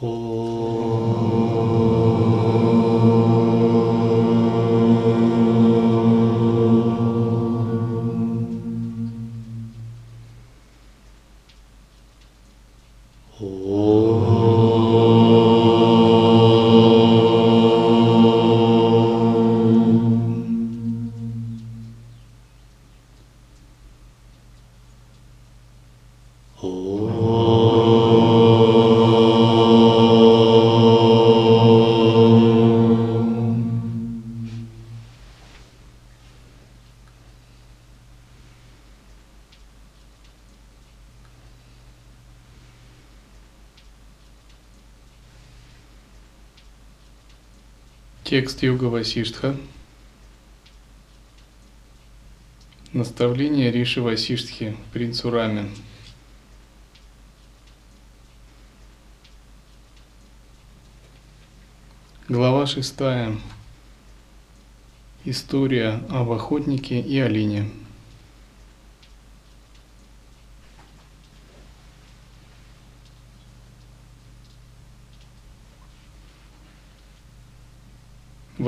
ほう Текст Юга Васиштха. Наставление Риши Васиштхи, принцу Раме. Глава шестая. История об охотнике и олене.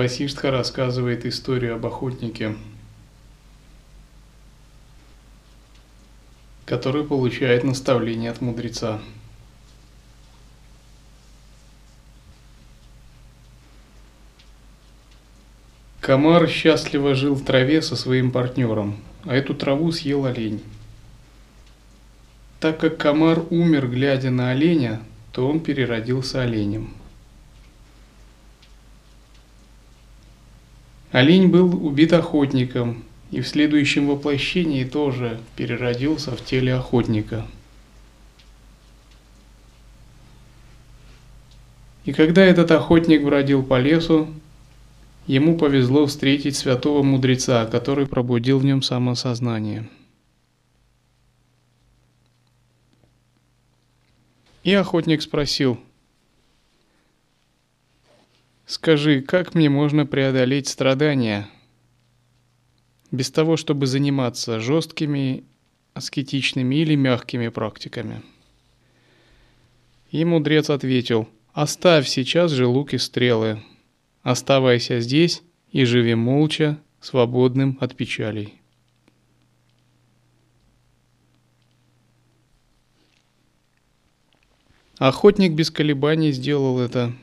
Васиштха рассказывает историю об охотнике, который получает наставление от мудреца. Комар счастливо жил в траве со своим партнером, а эту траву съел олень. Так как комар умер, глядя на оленя, то он переродился оленем. Олень был убит охотником и в следующем воплощении тоже переродился в теле охотника. И когда этот охотник бродил по лесу, ему повезло встретить святого мудреца, который пробудил в нем самосознание. И охотник спросил – Скажи, как мне можно преодолеть страдания без того, чтобы заниматься жесткими, аскетичными или мягкими практиками? И мудрец ответил, оставь сейчас же лук и стрелы, оставайся здесь и живи молча, свободным от печалей. Охотник без колебаний сделал это –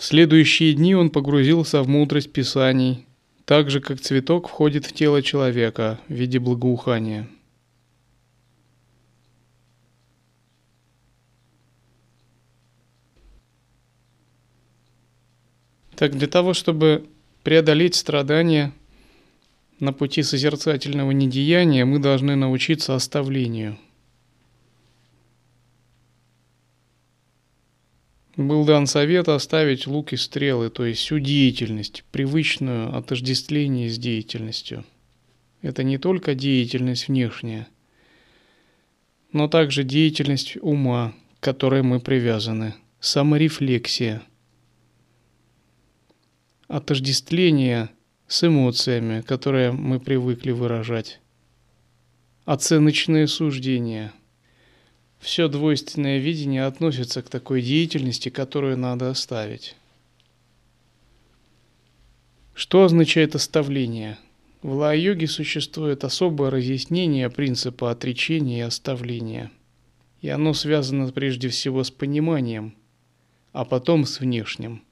в следующие дни он погрузился в мудрость Писаний, так же, как цветок входит в тело человека в виде благоухания. Так для того, чтобы преодолеть страдания на пути созерцательного недеяния, мы должны научиться оставлению – был дан совет оставить лук и стрелы, то есть всю деятельность, привычную отождествление с деятельностью. Это не только деятельность внешняя, но также деятельность ума, к которой мы привязаны, саморефлексия, отождествление с эмоциями, которые мы привыкли выражать, оценочные суждения – все двойственное видение относится к такой деятельности, которую надо оставить. Что означает оставление? В ла-йоге существует особое разъяснение принципа отречения и оставления. И оно связано прежде всего с пониманием, а потом с внешним.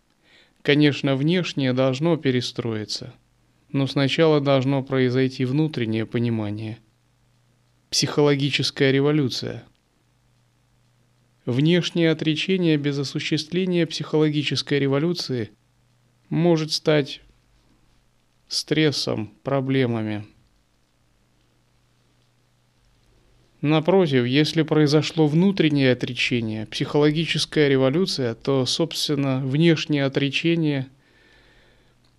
Конечно, внешнее должно перестроиться, но сначала должно произойти внутреннее понимание. Психологическая революция – Внешнее отречение без осуществления психологической революции может стать стрессом, проблемами. Напротив, если произошло внутреннее отречение, психологическая революция, то, собственно, внешнее отречение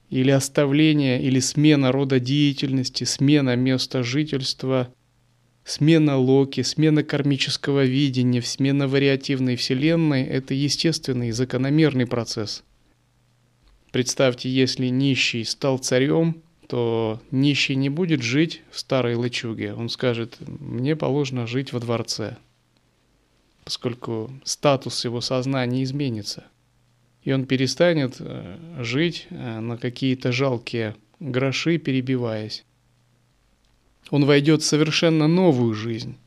или оставление, или смена рода деятельности, смена места жительства Смена Локи, смена кармического видения, смена вариативной вселенной – это естественный и закономерный процесс. Представьте, если нищий стал царем, то нищий не будет жить в старой лачуге. Он скажет, мне положено жить во дворце. поскольку статус его сознания изменится. И он перестанет э, жить э, на какие-то жалкие гроши, перебиваясь. Он войдет в совершенно новую жизнь.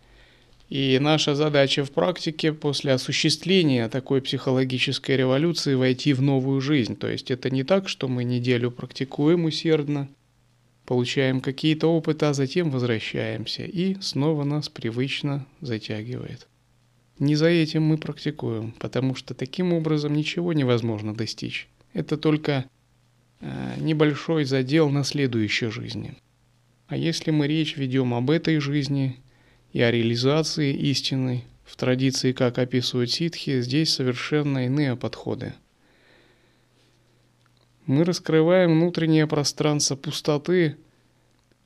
И наша задача в практике после осуществления такой психологической революции войти в новую жизнь. То есть это не так, что мы неделю практикуем усердно, получаем какие-то опыты, а затем возвращаемся, и снова нас привычно затягивает. Не за этим мы практикуем, потому что таким образом ничего невозможно достичь. Это только э, небольшой задел на следующей жизни. А если мы речь ведем об этой жизни и о реализации истины в традиции, как описывают ситхи, здесь совершенно иные подходы. Мы раскрываем внутреннее пространство пустоты,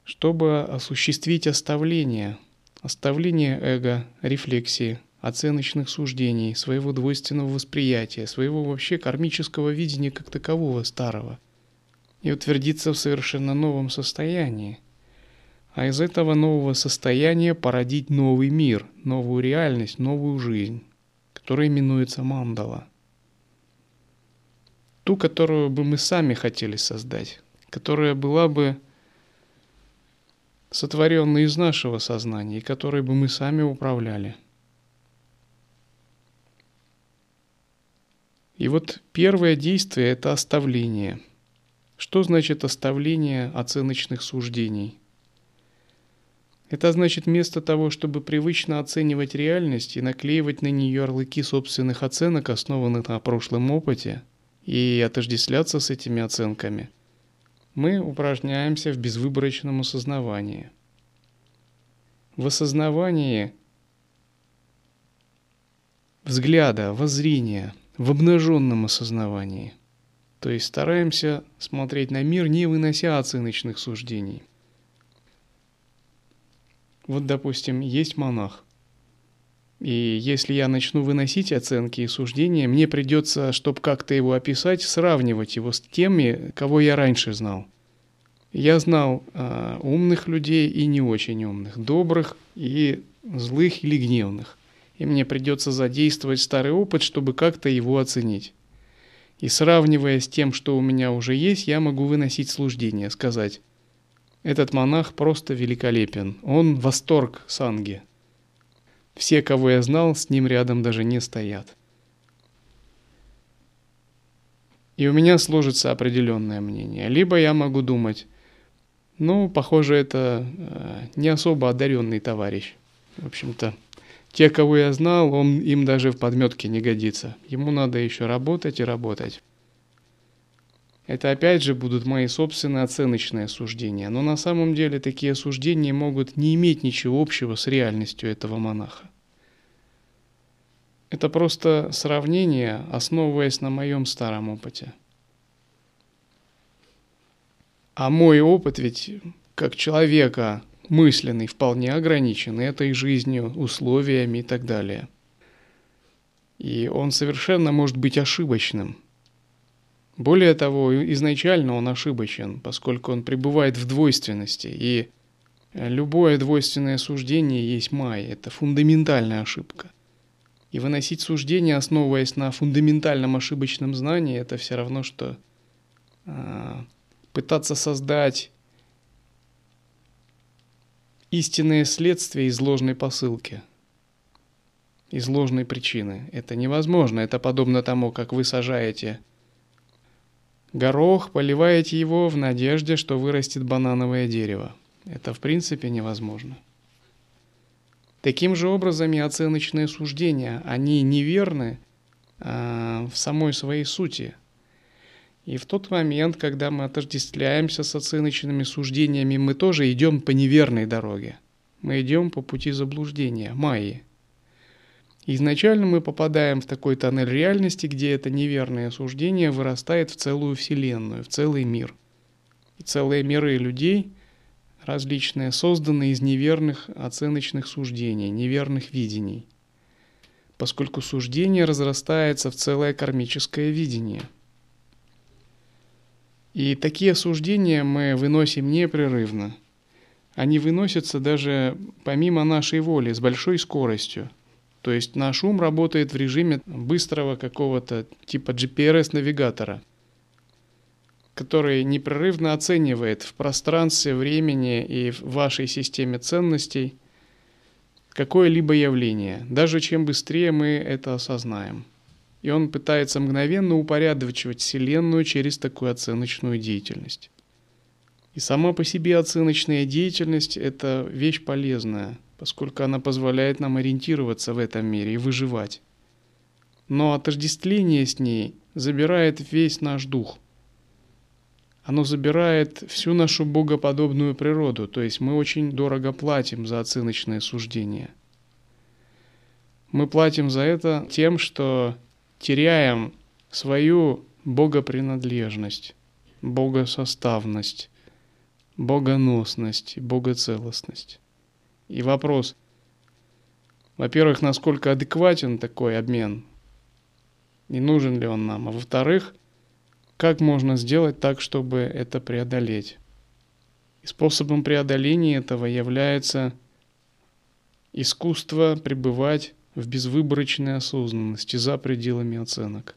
чтобы осуществить оставление, оставление эго, рефлексии, оценочных суждений, своего двойственного восприятия, своего вообще кармического видения как такового старого, и утвердиться в совершенно новом состоянии. А из этого нового состояния породить новый мир, новую реальность, новую жизнь, которая именуется мандала. Ту, которую бы мы сами хотели создать, которая была бы сотворенной из нашего сознания, и которой бы мы сами управляли – И вот первое действие – это оставление. Что значит оставление оценочных суждений? Это значит вместо того, чтобы привычно оценивать реальность и наклеивать на нее ярлыки собственных оценок, основанных на прошлом опыте, и отождествляться с этими оценками, мы упражняемся в безвыборочном осознавании. В осознавании взгляда, воззрения – в обнаженном осознавании. То есть стараемся смотреть на мир, не вынося оценочных суждений. Вот, допустим, есть монах. И если я начну выносить оценки и суждения, мне придется, чтобы как-то его описать, сравнивать его с теми, кого я раньше знал. Я знал э, умных людей и не очень умных, добрых и злых или гневных и мне придется задействовать старый опыт, чтобы как-то его оценить. И сравнивая с тем, что у меня уже есть, я могу выносить служдение, сказать, этот монах просто великолепен, он восторг санги. Все, кого я знал, с ним рядом даже не стоят. И у меня сложится определенное мнение. Либо я могу думать, ну, похоже, это э, не особо одаренный товарищ. В общем-то, те, кого я знал, он им даже в подметке не годится. Ему надо еще работать и работать. Это опять же будут мои собственные оценочные суждения, но на самом деле такие суждения могут не иметь ничего общего с реальностью этого монаха. Это просто сравнение, основываясь на моем старом опыте. А мой опыт ведь как человека, мысленный, вполне ограничен этой жизнью, условиями и так далее. И он совершенно может быть ошибочным. Более того, изначально он ошибочен, поскольку он пребывает в двойственности, и любое двойственное суждение есть май, это фундаментальная ошибка. И выносить суждение, основываясь на фундаментальном ошибочном знании, это все равно, что э, пытаться создать истинное следствие из ложной посылки, из ложной причины. Это невозможно. Это подобно тому, как вы сажаете горох, поливаете его в надежде, что вырастет банановое дерево. Это в принципе невозможно. Таким же образом и оценочные суждения, они неверны э, в самой своей сути – и в тот момент, когда мы отождествляемся с оценочными суждениями, мы тоже идем по неверной дороге. Мы идем по пути заблуждения, майи. Изначально мы попадаем в такой тоннель реальности, где это неверное суждение вырастает в целую вселенную, в целый мир. И целые миры людей различные созданы из неверных оценочных суждений, неверных видений. Поскольку суждение разрастается в целое кармическое видение – и такие суждения мы выносим непрерывно. Они выносятся даже помимо нашей воли, с большой скоростью. То есть наш ум работает в режиме быстрого какого-то типа GPS-навигатора, который непрерывно оценивает в пространстве, времени и в вашей системе ценностей какое-либо явление, даже чем быстрее мы это осознаем. И он пытается мгновенно упорядочивать Вселенную через такую оценочную деятельность. И сама по себе оценочная деятельность – это вещь полезная, поскольку она позволяет нам ориентироваться в этом мире и выживать. Но отождествление с ней забирает весь наш дух. Оно забирает всю нашу богоподобную природу, то есть мы очень дорого платим за оценочное суждение. Мы платим за это тем, что теряем свою богопринадлежность, богосоставность, богоносность, богоцелостность. И вопрос, во-первых, насколько адекватен такой обмен, и нужен ли он нам, а во-вторых, как можно сделать так, чтобы это преодолеть. И способом преодоления этого является искусство пребывать в безвыборочной осознанности за пределами оценок.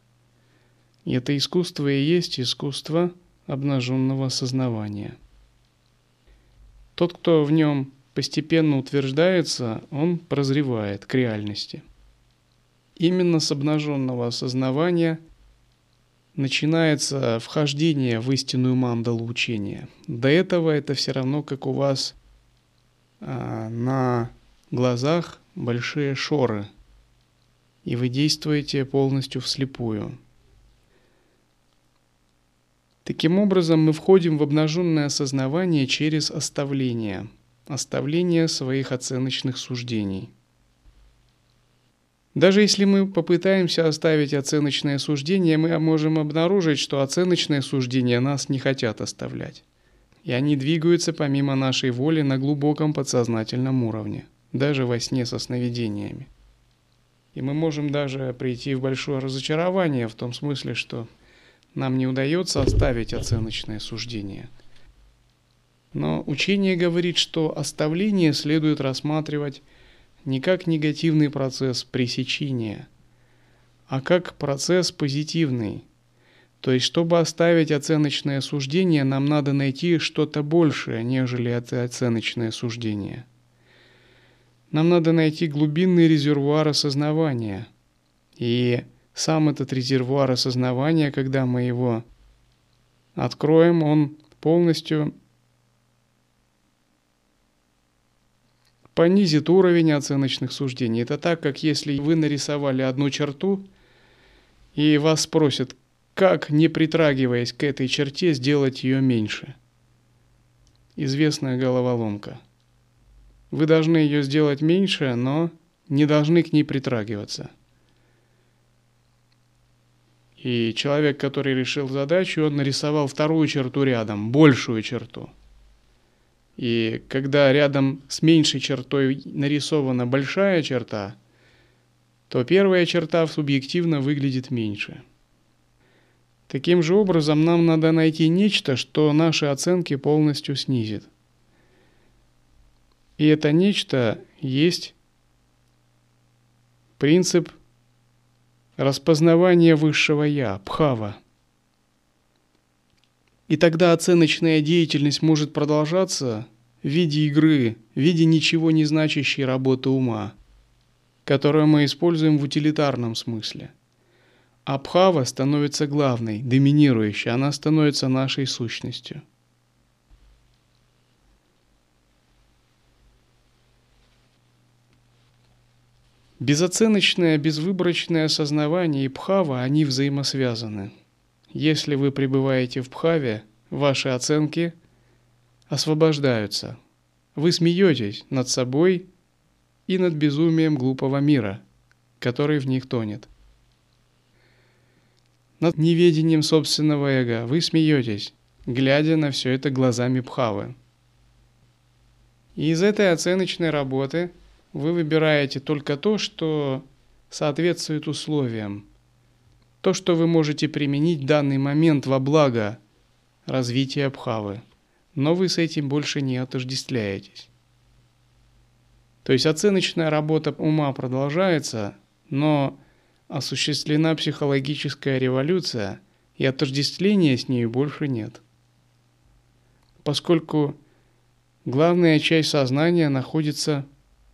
И это искусство и есть искусство обнаженного осознавания – тот, кто в нем постепенно утверждается, он прозревает к реальности. Именно с обнаженного осознавания начинается вхождение в истинную мандалу учения. До этого это все равно, как у вас а, на глазах большие шоры, и вы действуете полностью вслепую. Таким образом, мы входим в обнаженное осознавание через оставление, оставление своих оценочных суждений. Даже если мы попытаемся оставить оценочное суждение, мы можем обнаружить, что оценочные суждения нас не хотят оставлять. И они двигаются помимо нашей воли на глубоком подсознательном уровне, даже во сне со сновидениями. И мы можем даже прийти в большое разочарование в том смысле, что нам не удается оставить оценочное суждение. Но учение говорит, что оставление следует рассматривать не как негативный процесс пресечения, а как процесс позитивный. То есть, чтобы оставить оценочное суждение, нам надо найти что-то большее, нежели это оценочное суждение. Нам надо найти глубинный резервуар осознавания. И сам этот резервуар осознавания, когда мы его откроем, он полностью понизит уровень оценочных суждений. Это так, как если вы нарисовали одну черту, и вас спросят, как, не притрагиваясь к этой черте, сделать ее меньше. Известная головоломка. Вы должны ее сделать меньше, но не должны к ней притрагиваться – и человек, который решил задачу, он нарисовал вторую черту рядом, большую черту. И когда рядом с меньшей чертой нарисована большая черта, то первая черта субъективно выглядит меньше. Таким же образом нам надо найти нечто, что наши оценки полностью снизит. И это нечто есть принцип распознавание высшего «я», Пхава. И тогда оценочная деятельность может продолжаться в виде игры, в виде ничего не значащей работы ума, которую мы используем в утилитарном смысле. А Пхава становится главной, доминирующей, она становится нашей сущностью – Безоценочное, безвыборочное осознавание и пхава, они взаимосвязаны. Если вы пребываете в пхаве, ваши оценки освобождаются. Вы смеетесь над собой и над безумием глупого мира, который в них тонет. Над неведением собственного эго вы смеетесь, глядя на все это глазами пхавы. И из этой оценочной работы – вы выбираете только то, что соответствует условиям. То, что вы можете применить в данный момент во благо развития Абхавы. Но вы с этим больше не отождествляетесь. То есть оценочная работа ума продолжается, но осуществлена психологическая революция, и отождествления с ней больше нет. Поскольку главная часть сознания находится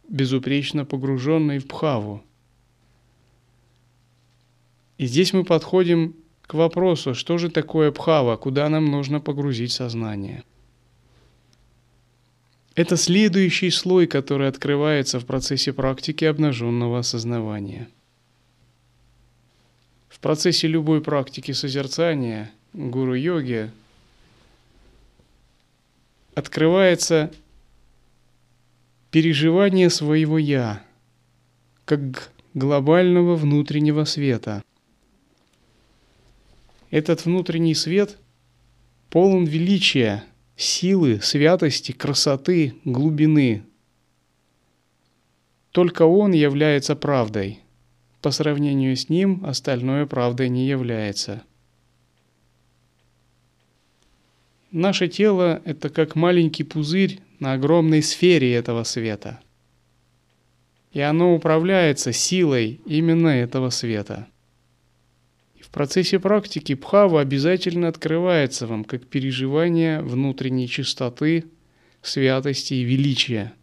безупречно погруженной в пхаву. И здесь мы подходим к вопросу, что же такое пхава, куда нам нужно погрузить сознание. Это следующий слой, который открывается в процессе практики обнаженного осознавания. В процессе любой практики созерцания, гуру-йоги, открывается переживание своего «я», как глобального внутреннего света – этот внутренний свет полон величия, силы, святости, красоты, глубины. Только он является правдой. По сравнению с ним остальное правдой не является. Наше тело – это как маленький пузырь на огромной сфере этого света. И оно управляется силой именно этого света – процессе практики пхава обязательно открывается вам как переживание внутренней чистоты, святости и величия.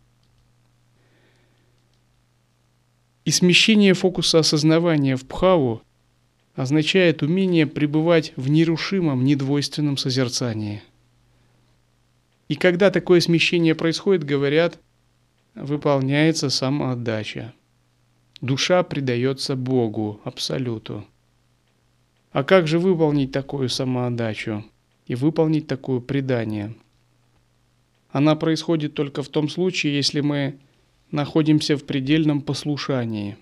И смещение фокуса осознавания в пхаву означает умение пребывать в нерушимом, недвойственном созерцании. И когда такое смещение происходит, говорят, выполняется самоотдача. Душа предается Богу, Абсолюту. А как же выполнить такую самоотдачу и выполнить такое предание? Она происходит только в том случае, если мы находимся в предельном послушании.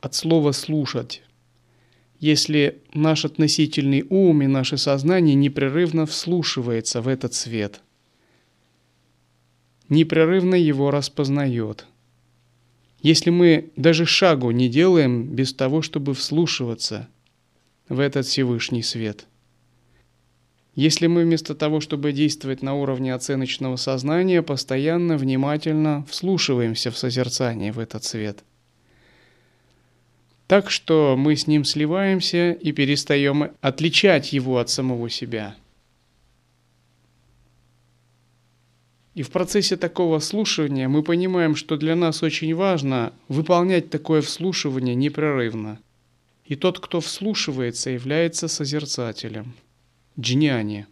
От слова «слушать». Если наш относительный ум и наше сознание непрерывно вслушивается в этот свет, непрерывно его распознает – если мы даже шагу не делаем без того, чтобы вслушиваться в этот Всевышний свет. Если мы вместо того, чтобы действовать на уровне оценочного сознания, постоянно, внимательно вслушиваемся в созерцание в этот свет. Так что мы с ним сливаемся и перестаем отличать его от самого себя – И в процессе такого слушания мы понимаем, что для нас очень важно выполнять такое вслушивание непрерывно. И тот, кто вслушивается, является созерцателем, джняни.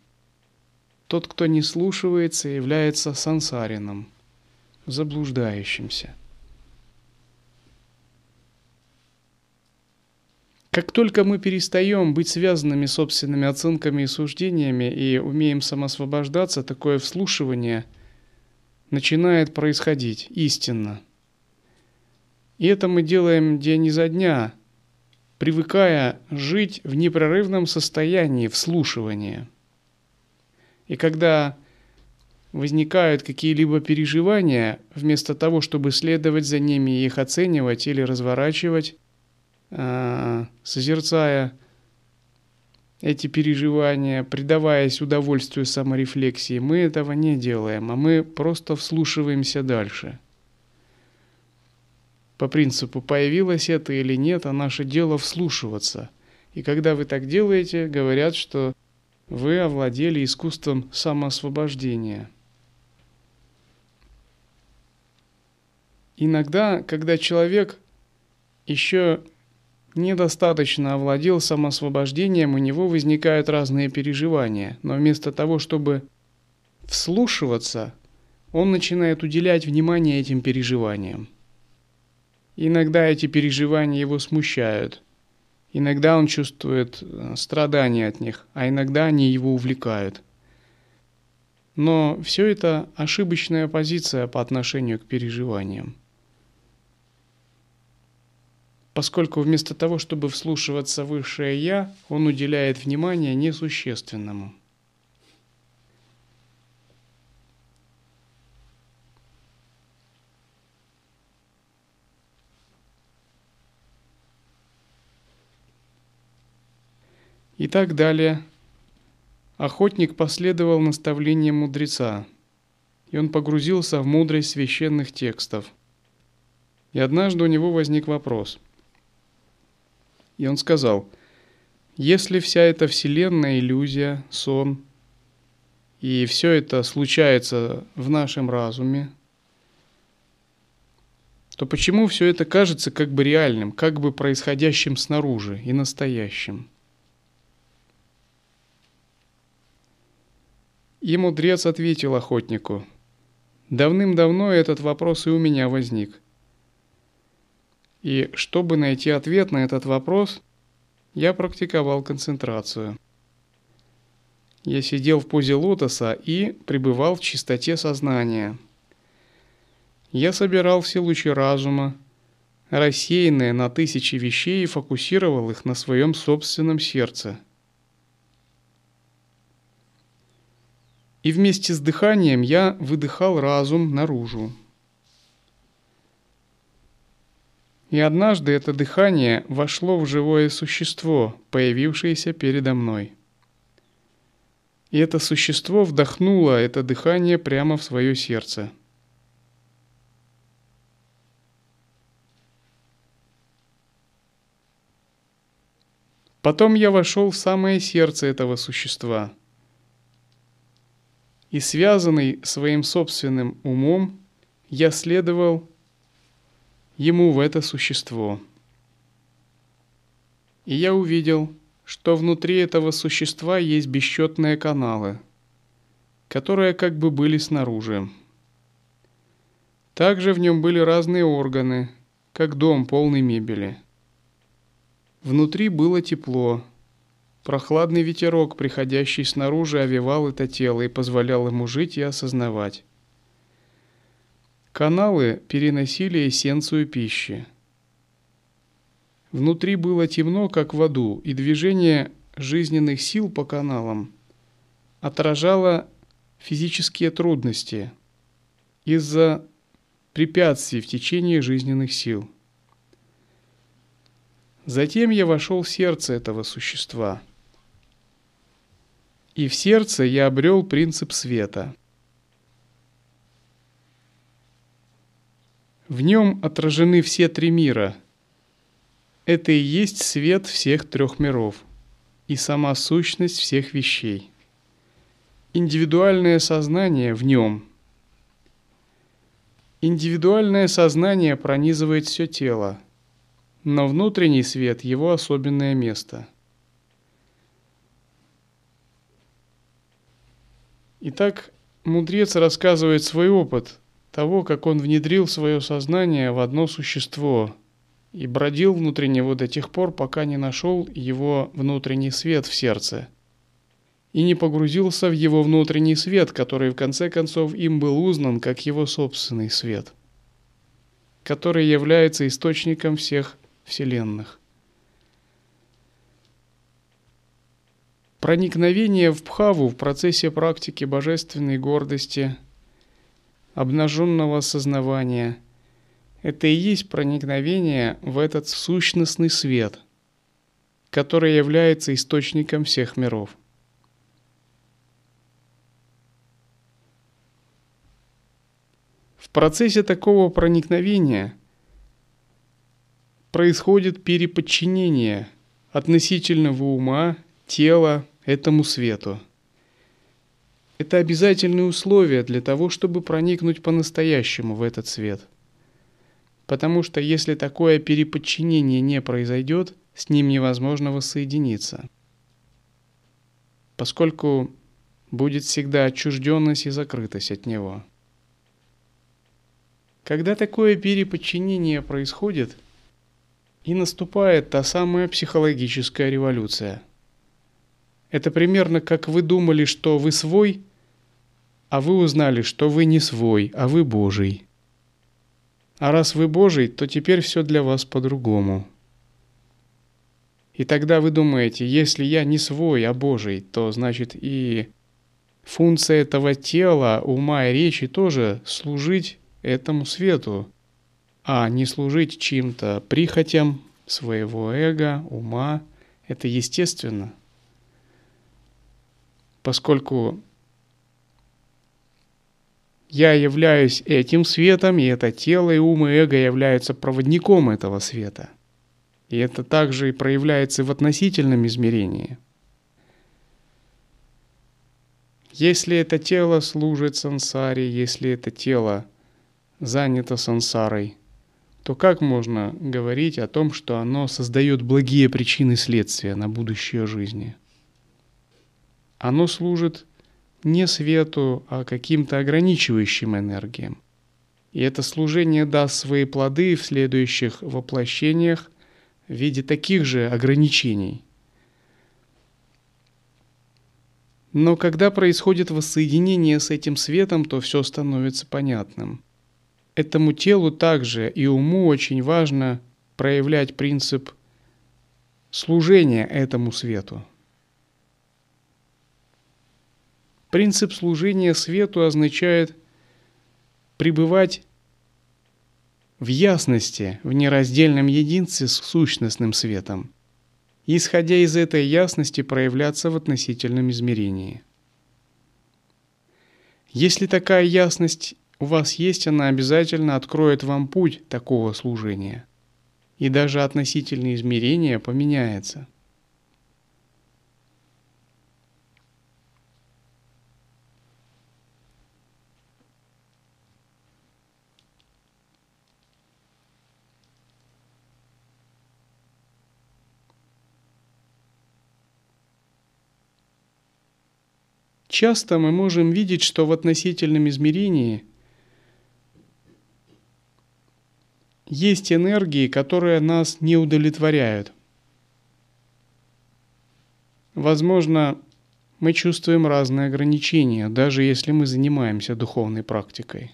Тот, кто не слушается, является сансарином, заблуждающимся. Как только мы перестаем быть связанными собственными оценками и суждениями и умеем самосвобождаться, такое вслушивание – начинает происходить истинно. И это мы делаем день изо дня, привыкая жить в непрерывном состоянии вслушивания. И когда возникают какие-либо переживания, вместо того, чтобы следовать за ними и их оценивать или разворачивать, а, созерцая эти переживания, предаваясь удовольствию саморефлексии, мы этого не делаем, а мы просто вслушиваемся дальше. По принципу, появилось это или нет, а наше дело вслушиваться. И когда вы так делаете, говорят, что вы овладели искусством самоосвобождения. Иногда, когда человек еще недостаточно овладел самосвобождением, у него возникают разные переживания. Но вместо того, чтобы вслушиваться, он начинает уделять внимание этим переживаниям. Иногда эти переживания его смущают. Иногда он чувствует э, страдания от них, а иногда они его увлекают. Но все это ошибочная позиция по отношению к переживаниям поскольку вместо того, чтобы вслушиваться высшее «я», он уделяет внимание несущественному. И так далее. Охотник последовал наставлениям мудреца, и он погрузился в мудрость священных текстов. И однажды у него возник вопрос. И он сказал, если вся эта вселенная иллюзия, сон, и все это случается в нашем разуме, то почему все это кажется как бы реальным, как бы происходящим снаружи и настоящим? И мудрец ответил охотнику, «Давным-давно этот вопрос и у меня возник. И чтобы найти ответ на этот вопрос, я практиковал концентрацию. Я сидел в позе лотоса и пребывал в чистоте сознания – я собирал все лучи разума, рассеянные на тысячи вещей, и фокусировал их на своем собственном сердце. И вместе с дыханием я выдыхал разум наружу. И однажды это дыхание вошло в живое существо, появившееся передо мной. И это существо вдохнуло это дыхание прямо в свое сердце – Потом я вошел в самое сердце этого существа. И связанный своим собственным умом, я следовал ему в это существо. И я увидел, что внутри этого существа есть бесчетные каналы, которые как бы были снаружи. Также в нем были разные органы, как дом полный мебели – Внутри было тепло. Прохладный ветерок, приходящий снаружи, овивал это тело и позволял ему жить и осознавать. Каналы переносили эссенцию пищи. Внутри было темно, как в аду, и движение жизненных сил по каналам отражало физические трудности из-за препятствий в течение жизненных сил – Затем я вошел в сердце этого существа. И в сердце я обрел принцип света. В нем отражены все три мира. Это и есть свет всех трех миров и сама сущность всех вещей. Индивидуальное сознание в нем. Индивидуальное сознание пронизывает все тело – но внутренний свет – его особенное место. Итак, мудрец рассказывает свой опыт того, как он внедрил свое сознание в одно существо и бродил внутри него до тех пор, пока не нашел его внутренний свет в сердце и не погрузился в его внутренний свет, который в конце концов им был узнан как его собственный свет, который является источником всех вселенных. Проникновение в Бхаву в процессе практики божественной гордости, обнаженного сознавания – это и есть проникновение в этот сущностный свет, который является источником всех миров. В процессе такого проникновения – происходит переподчинение относительного ума, тела этому свету. Это обязательные условия для того, чтобы проникнуть по-настоящему в этот свет. Потому что если такое переподчинение не произойдет, с ним невозможно воссоединиться. Поскольку будет всегда отчужденность и закрытость от него. Когда такое переподчинение происходит – и наступает та самая психологическая революция. Это примерно как вы думали, что вы свой, а вы узнали, что вы не свой, а вы Божий. А раз вы Божий, то теперь все для вас по-другому. И тогда вы думаете, если я не свой, а Божий, то значит и функция этого тела, ума и речи тоже служить этому свету, а не служить чьим-то прихотям своего эго, ума. Это естественно, поскольку Я являюсь этим светом, и это тело и ум и эго являются проводником этого света. И это также и проявляется в относительном измерении. Если это тело служит сансаре, если это тело занято сансарой, то как можно говорить о том, что оно создает благие причины следствия на будущее жизни? Оно служит не свету, а каким-то ограничивающим энергиям. И это служение даст свои плоды в следующих воплощениях в виде таких же ограничений. Но когда происходит воссоединение с этим светом, то все становится понятным. Этому телу также и уму очень важно проявлять принцип служения этому свету. Принцип служения свету означает пребывать в ясности, в нераздельном единстве с сущностным светом, исходя из этой ясности, проявляться в относительном измерении. Если такая ясность у вас есть, она обязательно откроет вам путь такого служения, и даже относительное измерение поменяется – Часто мы можем видеть, что в относительном измерении есть энергии, которые нас не удовлетворяют. Возможно, мы чувствуем разные ограничения, даже если мы занимаемся духовной практикой.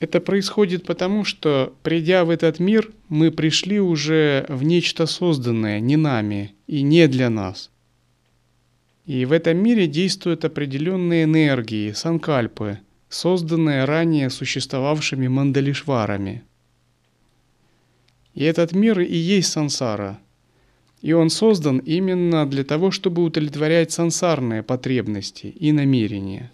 Это происходит потому, что, придя в этот мир, мы пришли уже в нечто созданное не нами и не для нас – и в этом мире действуют определенные энергии, санкальпы, созданные ранее существовавшими мандалишварами. И этот мир и есть сансара. И он создан именно для того, чтобы удовлетворять сансарные потребности и намерения.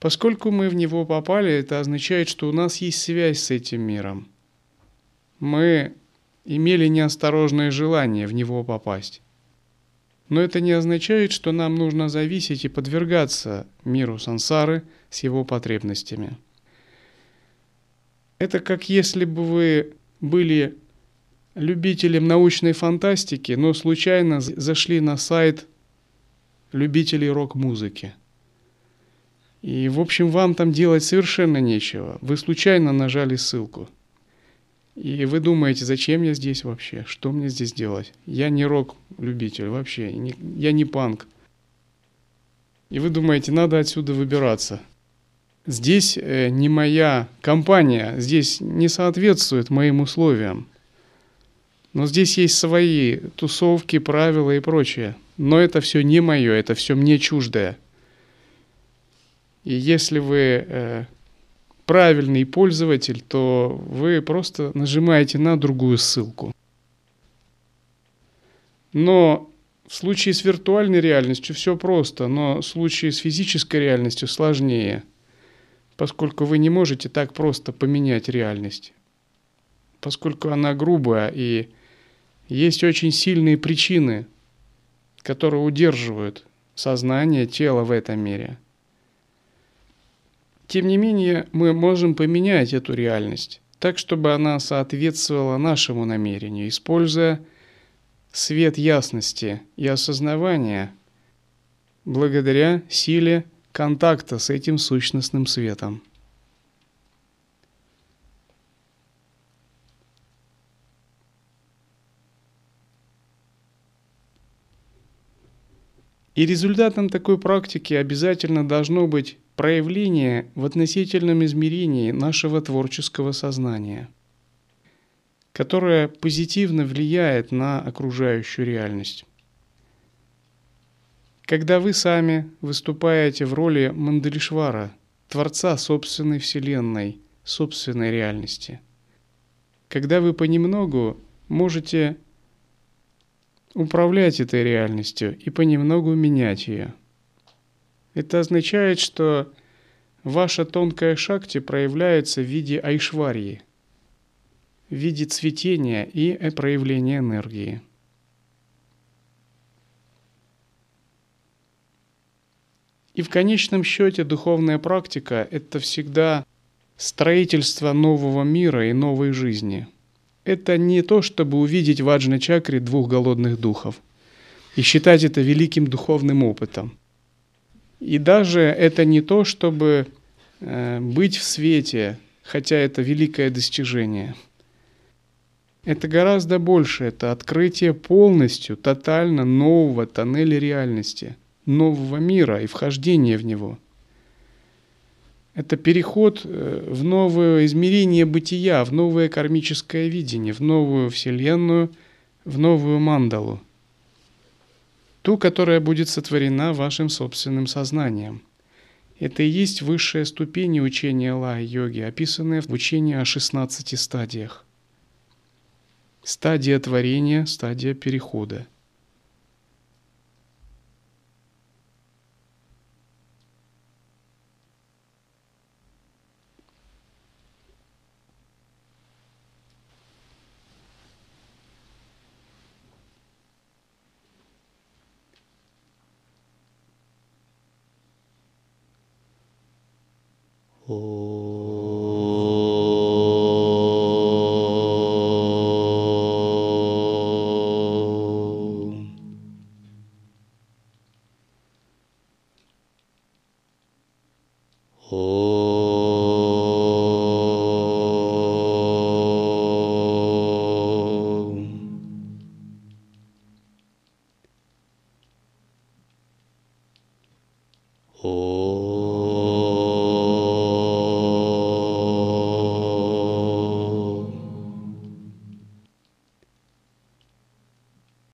Поскольку мы в него попали, это означает, что у нас есть связь с этим миром. Мы имели неосторожное желание в него попасть. Но это не означает, что нам нужно зависеть и подвергаться миру сансары с его потребностями. Это как если бы вы были любителем научной фантастики, но случайно зашли на сайт любителей рок-музыки. И, в общем, вам там делать совершенно нечего. Вы случайно нажали ссылку – и вы думаете, зачем я здесь вообще? Что мне здесь делать? Я не рок-любитель вообще, я не панк. И вы думаете, надо отсюда выбираться. Здесь э, не моя компания, здесь не соответствует моим условиям. Но здесь есть свои тусовки, правила и прочее. Но это все не мое, это все мне чуждое. И если вы э, правильный пользователь, то вы просто нажимаете на другую ссылку. Но в случае с виртуальной реальностью все просто, но в случае с физической реальностью сложнее, поскольку вы не можете так просто поменять реальность, поскольку она грубая и есть очень сильные причины, которые удерживают сознание, тело в этом мире – тем не менее, мы можем поменять эту реальность так, чтобы она соответствовала нашему намерению, используя свет ясности и осознавания благодаря силе контакта с этим сущностным светом. И результатом такой практики обязательно должно быть проявление в относительном измерении нашего творческого сознания, которое позитивно влияет на окружающую реальность. Когда вы сами выступаете в роли Мандалишвара, Творца собственной Вселенной, собственной реальности, когда вы понемногу можете управлять этой реальностью и понемногу менять ее – Это означает, что ваша тонкая шакти проявляется в виде айшварии, в виде цветения и проявления энергии. И в конечном счете духовная практика – это всегда строительство нового мира и новой жизни. Это не то, чтобы увидеть в аджна-чакре двух голодных духов и считать это великим духовным опытом. И даже это не то, чтобы э, быть в свете, хотя это великое достижение. Это гораздо больше, это открытие полностью, тотально нового тоннеля реальности – нового мира и вхождение в него. Это переход э, в новое измерение бытия, в новое кармическое видение, в новую Вселенную, в новую мандалу. Ту, которая будет сотворена вашим собственным сознанием. Это и есть высшая ступень учения лай-йоги, описанная в учении о 16 стадиях. Стадия творения, стадия перехода –